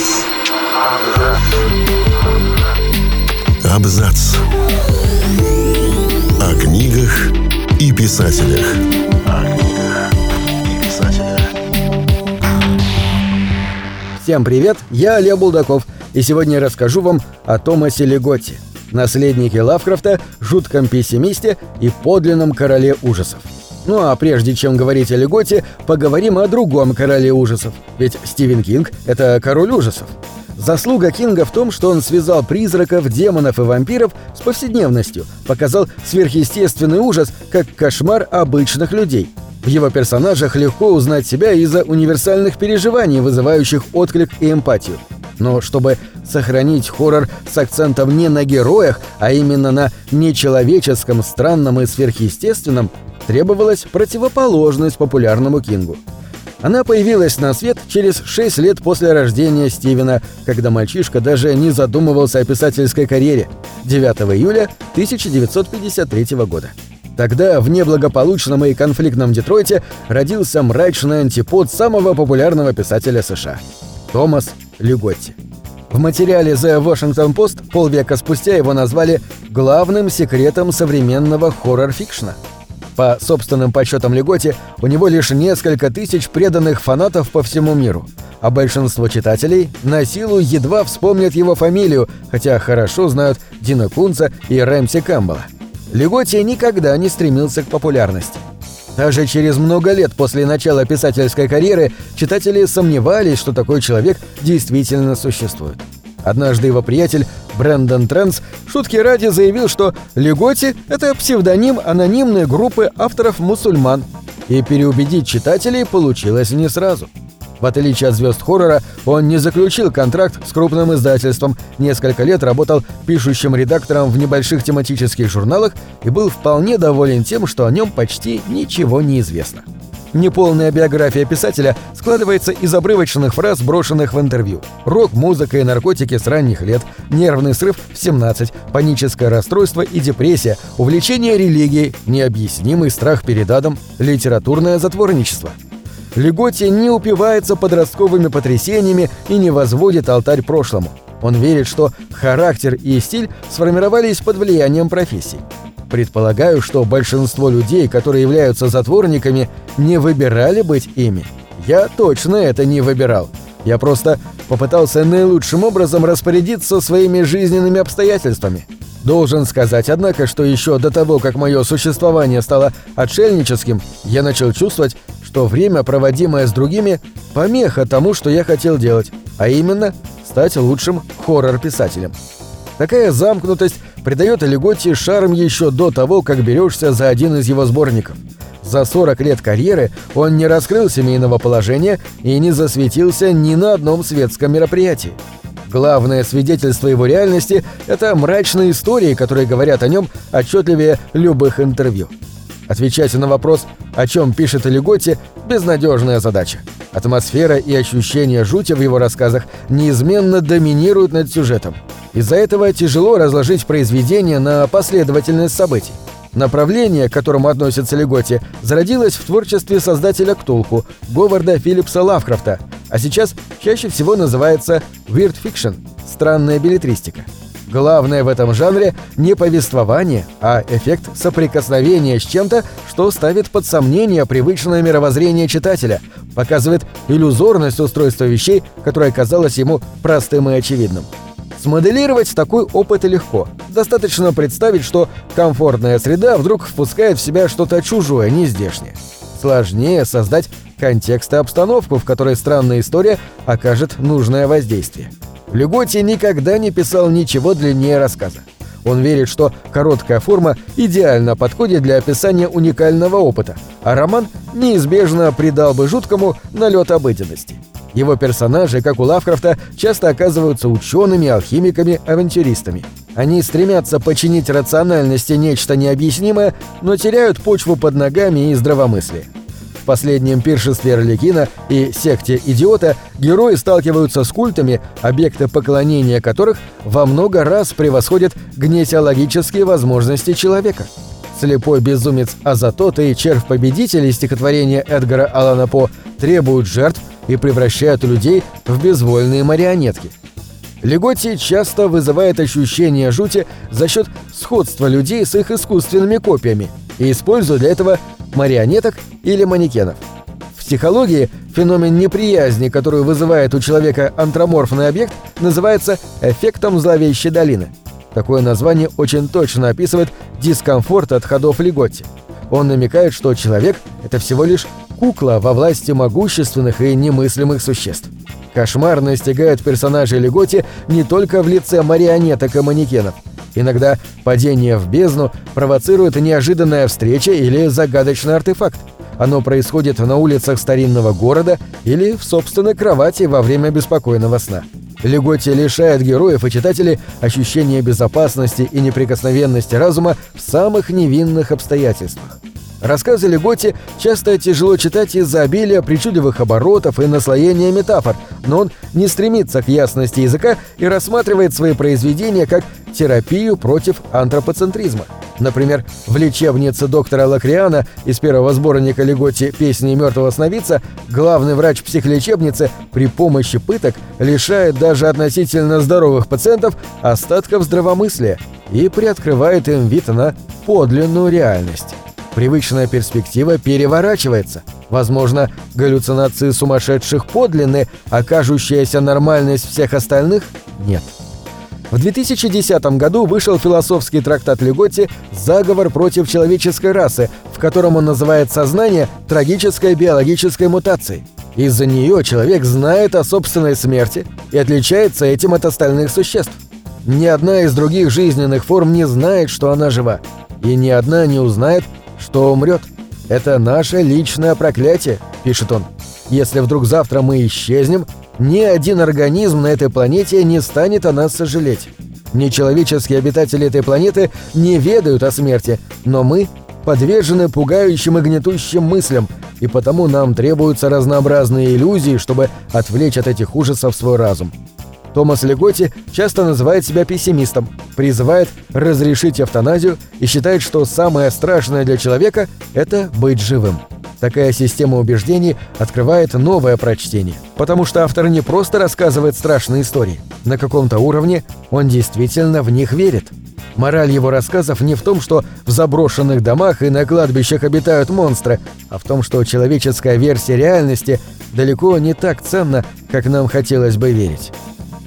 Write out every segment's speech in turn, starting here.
Абзац. Абзац. О книгах и писателях. О книгах и писателях. Всем привет, я Олег Булдаков, и сегодня я расскажу вам о Томасе Леготти, наследнике Лавкрафта, жутком пессимисте и подлинном короле ужасов. Ну а прежде чем говорить о Леготе, поговорим о другом короле ужасов. Ведь Стивен Кинг — это король ужасов. Заслуга Кинга в том, что он связал призраков, демонов и вампиров с повседневностью, показал сверхъестественный ужас как кошмар обычных людей. В его персонажах легко узнать себя из-за универсальных переживаний, вызывающих отклик и эмпатию. Но чтобы сохранить хоррор с акцентом не на героях, а именно на нечеловеческом, странном и сверхъестественном, требовалась противоположность популярному Кингу. Она появилась на свет через 6 лет после рождения Стивена, когда мальчишка даже не задумывался о писательской карьере 9 июля 1953 года. Тогда в неблагополучном и конфликтном Детройте родился мрачный антипод самого популярного писателя США – Томас Лиготти. В материале The Washington Post полвека спустя его назвали главным секретом современного хоррор-фикшна – по собственным подсчетам Леготи, у него лишь несколько тысяч преданных фанатов по всему миру, а большинство читателей на силу едва вспомнят его фамилию, хотя хорошо знают Дина Кунца и Рэмси Кэмпбелла. Леготи никогда не стремился к популярности. Даже через много лет после начала писательской карьеры читатели сомневались, что такой человек действительно существует. Однажды его приятель Брэндон Трэнс шутки ради заявил, что Леготи — это псевдоним анонимной группы авторов-мусульман. И переубедить читателей получилось не сразу. В отличие от звезд хоррора, он не заключил контракт с крупным издательством, несколько лет работал пишущим редактором в небольших тематических журналах и был вполне доволен тем, что о нем почти ничего не известно. Неполная биография писателя складывается из обрывочных фраз, брошенных в интервью. Рок, музыка и наркотики с ранних лет, нервный срыв в 17, паническое расстройство и депрессия, увлечение религией, необъяснимый страх перед адом, литературное затворничество. Леготи не упивается подростковыми потрясениями и не возводит алтарь прошлому. Он верит, что характер и стиль сформировались под влиянием профессий. Предполагаю, что большинство людей, которые являются затворниками, не выбирали быть ими. Я точно это не выбирал. Я просто попытался наилучшим образом распорядиться своими жизненными обстоятельствами. Должен сказать, однако, что еще до того, как мое существование стало отшельническим, я начал чувствовать, что время, проводимое с другими, помеха тому, что я хотел делать, а именно стать лучшим хоррор-писателем. Такая замкнутость придает Олиготти шарм еще до того, как берешься за один из его сборников. За 40 лет карьеры он не раскрыл семейного положения и не засветился ни на одном светском мероприятии. Главное свидетельство его реальности – это мрачные истории, которые говорят о нем отчетливее любых интервью. Отвечать на вопрос, о чем пишет Олиготти – безнадежная задача. Атмосфера и ощущение жути в его рассказах неизменно доминируют над сюжетом. Из-за этого тяжело разложить произведение на последовательность событий. Направление, к которому относится Леготи, зародилось в творчестве создателя Ктулху, Говарда Филлипса Лавкрафта, а сейчас чаще всего называется weird fiction – странная билетристика. Главное в этом жанре не повествование, а эффект соприкосновения с чем-то, что ставит под сомнение привычное мировоззрение читателя, показывает иллюзорность устройства вещей, которое казалось ему простым и очевидным. Смоделировать такой опыт легко. Достаточно представить, что комфортная среда вдруг впускает в себя что-то чужое, нездешнее. Сложнее создать контекст и обстановку, в которой странная история окажет нужное воздействие. Леготи никогда не писал ничего длиннее рассказа. Он верит, что короткая форма идеально подходит для описания уникального опыта, а роман неизбежно придал бы жуткому налет обыденности. Его персонажи, как у Лавкрафта, часто оказываются учеными, алхимиками, авантюристами. Они стремятся починить рациональности нечто необъяснимое, но теряют почву под ногами и здравомыслие. В последнем пиршестве Орликина и секте Идиота герои сталкиваются с культами, объекты поклонения которых во много раз превосходят гнетиологические возможности человека. Слепой безумец Азатот и червь-победитель из стихотворения Эдгара Алана По требуют жертв – и превращают людей в безвольные марионетки. Леготи часто вызывает ощущение жути за счет сходства людей с их искусственными копиями и использует для этого марионеток или манекенов. В психологии феномен неприязни, который вызывает у человека антроморфный объект, называется эффектом зловещей долины. Такое название очень точно описывает дискомфорт от ходов Леготти. Он намекает, что человек — это всего лишь кукла во власти могущественных и немыслимых существ. Кошмар настигает персонажей Леготи не только в лице марионеток и манекенов. Иногда падение в бездну провоцирует неожиданная встреча или загадочный артефакт. Оно происходит на улицах старинного города или в собственной кровати во время беспокойного сна. Леготи лишает героев и читателей ощущения безопасности и неприкосновенности разума в самых невинных обстоятельствах. Рассказы Леготи часто тяжело читать из-за обилия причудливых оборотов и наслоения метафор, но он не стремится к ясности языка и рассматривает свои произведения как терапию против антропоцентризма. Например, в лечебнице доктора Лакриана из первого сборника Леготи «Песни мертвого сновидца» главный врач психлечебницы при помощи пыток лишает даже относительно здоровых пациентов остатков здравомыслия и приоткрывает им вид на подлинную реальность. Привычная перспектива переворачивается. Возможно, галлюцинации сумасшедших подлинны, а кажущаяся нормальность всех остальных – нет. В 2010 году вышел философский трактат Леготти «Заговор против человеческой расы», в котором он называет сознание трагической биологической мутацией. Из-за нее человек знает о собственной смерти и отличается этим от остальных существ. Ни одна из других жизненных форм не знает, что она жива, и ни одна не узнает, что умрет. Это наше личное проклятие, пишет он. Если вдруг завтра мы исчезнем, ни один организм на этой планете не станет о нас сожалеть. Нечеловеческие обитатели этой планеты не ведают о смерти, но мы подвержены пугающим и гнетущим мыслям, и потому нам требуются разнообразные иллюзии, чтобы отвлечь от этих ужасов свой разум. Томас Леготи часто называет себя пессимистом, призывает разрешить эвтаназию и считает, что самое страшное для человека – это быть живым. Такая система убеждений открывает новое прочтение, потому что автор не просто рассказывает страшные истории. На каком-то уровне он действительно в них верит. Мораль его рассказов не в том, что в заброшенных домах и на кладбищах обитают монстры, а в том, что человеческая версия реальности далеко не так ценна, как нам хотелось бы верить.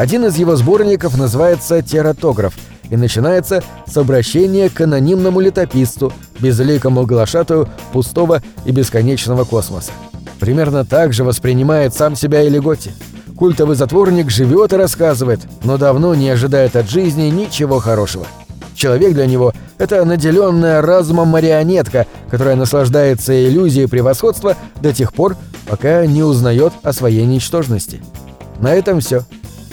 Один из его сборников называется «Тератограф» и начинается с обращения к анонимному летописцу, безликому глашатую пустого и бесконечного космоса. Примерно так же воспринимает сам себя и Леготи. Культовый затворник живет и рассказывает, но давно не ожидает от жизни ничего хорошего. Человек для него — это наделенная разумом марионетка, которая наслаждается иллюзией превосходства до тех пор, пока не узнает о своей ничтожности. На этом все.